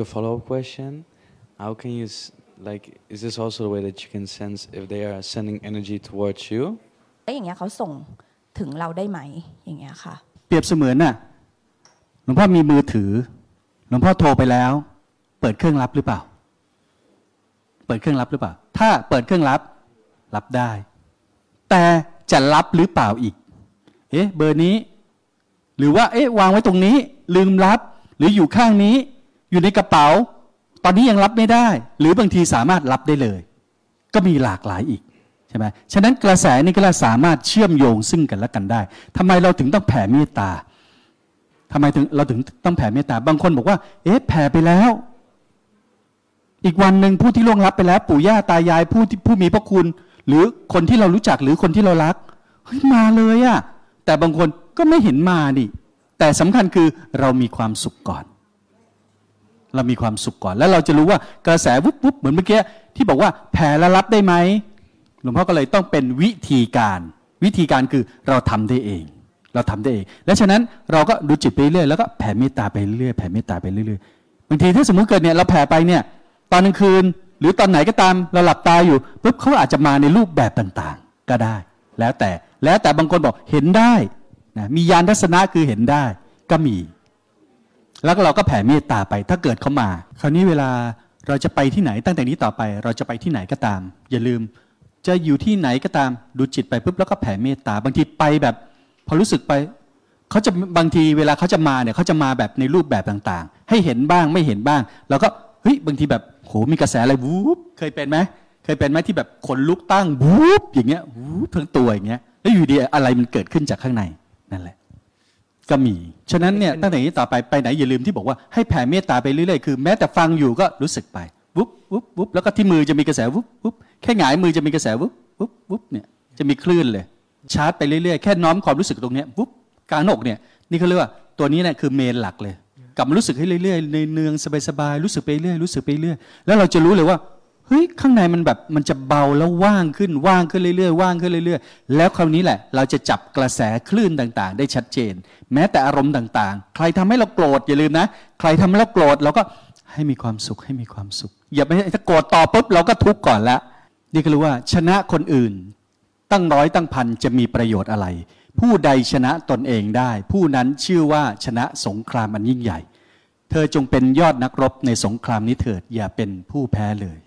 A follow-up question: How can you s- like? Is this also the way that you can sense if they are sending energy towards you? แล้วอย่างเงี้ยเขาส่งถึงเราได้ไหมอย่างเงี้ยค่ะ เปรียบเสมือนน่ะหลวงพ่อมีมือถือ หลวงพ่อโทรไปแล้ว เปิดเครื่องรับหรือเปล่า เปิดเครื่องรับหรือเปล่า ถ้าเปิดเครื่องรับ รับได้ แต่จะรับหรือเปล่าอีก เอ๊ะเบอร์นี้ หรือว่าเอ๊ะวางไว้ตรงนี้ ลืมรับ หรืออยู่ข้างนี้ อยู่ในกระเป๋า ตอนนี้ยังรับไม่ได้ หรือบางทีสามารถรับได้เลย ก็มีหลากหลายอีกใช่ไหมฉะนั้นกระแสนี้ก็สามารถเชื่อมโยงซึ่งกันและกันได้ทำไมเราถึงต้องแผ่เมตตาทำไมถึงเราถึงต้องแผ่เมตตา บางคนบอกว่า เอ๊ะแผ่ไปแล้ว อีกวันหนึ่งผู้ที่ล่วงลับไปแล้ว ปู่ย่าตายายผู้ที่ผู้มีพระคุณ หรือคนที่เรารู้จักหรือคนที่เรารักเฮ้ยมาเลยอะแต่บางคนก็ไม่เห็นมาดิแต่สำคัญคือเรามีความสุขก่อน เรามีความสุขก่อน แล้วเราจะรู้ว่ากระแสวุบวุบเหมือนเมื่อกี้ที่บอกว่าแผ่แล้วรับได้ไหมหลวงพ่อก็เลยต้องเป็นวิธีการ วิธีการคือเราทำได้เอง เราทำได้เอง และฉะนั้นเราก็ดูจิตไปเรื่อยแล้วก็แผ่เมตตาไปเรื่อยแผ่เมตตาไปเรื่อยบางทีถ้าสมมุติเกิดเนี่ยเราแผ่ไปเนี่ยตอนกลางคืน หรือตอนไหนก็ตามเราหลับตาอยู่ปุ๊บเขาอาจจะมาในรูปแบบต่างๆ ก็ได้ แล้วแต่แล้วแต่บางคนบอกเห็นได้นะมียานทัศนะคือเห็นได้ก็มี แล้วเราก็แผ่เมตตาไปถ้าเกิดเขามา คราวนี้เวลาเราจะไปที่ไหนตั้งแต่นี้ต่อไป เราจะไปที่ไหนก็ตาม อย่าลืม จะอยู่ที่ไหนก็ตามดูจิตไปปุ๊บแล้วก็แผ่เมตตาบางทีไปแบบ พอรู้สึกไปเขาจะบางทีเวลาเขาจะมาเนี่ยเขาจะมาแบบในรูปแบบต่างๆ ให้เห็นบ้างไม่เห็นบ้าง แล้วก็เฮ้ยบางทีแบบโหมีกระแสอะไรวูบเคยเป็นไหมเคยเป็นไหมที่แบบขนลุกตั้งวูบอย่างเงี้ยวูบทั้งตัวอย่างเงี้ยแล้วอยู่ดีอะไรมันเกิดขึ้นจากข้างใน ก็มี ฉะนั้นเนี่ยตั้งแต่นี้ต่อไปไปไหนอย่าลืมที่บอกว่าให้แผ่เมตตาไปเรื่อยๆ คือแม้แต่ฟังอยู่ก็รู้สึกไปวุบวุบวุบแล้วก็ที่มือจะมีกระแสวุบวุบแค่หงายมือจะมีกระแสวุบวุบวุบเนี่ยจะมีคลื่นเลย ชาร์จไปเรื่อยๆ แค่น้อมความรู้สึกตรงเนี้ยวุบกลางหนกเนี่ยนี่เขาเรียกว่าตัวนี้เนี่ยคือเมนหลักเลย กลับมารู้สึกให้เรื่อยๆในเนืองสบายๆรู้สึกไปเรื่อยรู้สึกไปเรื่อยแล้วเราจะรู้เลยว่า เฮ้ยข้างในมันแบบมันจะเบาแล้วว่างขึ้นว่างขึ้นเรื่อยๆว่างขึ้นเรื่อยๆ แล้วคราวนี้แหละ เราจะจับกระแสคลื่นต่างๆ ได้ชัดเจน แม้แต่อารมณ์ต่างๆ ใครทำให้เราโกรธอย่าลืมนะ ใครทำให้เราโกรธเราก็ให้มีความสุขให้มีความสุข อย่าไปถ้าโกรธต่อปุ๊บเราก็ทุกข์ก่อนละนี่ก็รู้ว่าชนะคนอื่น ตั้งร้อยตั้งพันจะมีประโยชน์อะไร ผู้ใดชนะตนเองได้ ผู้นั้นชื่อว่าชนะสงครามอันยิ่งใหญ่ เธอจงเป็นยอดนักรบในสงครามนี้เถิดอย่าเป็นผู้แพ้เลย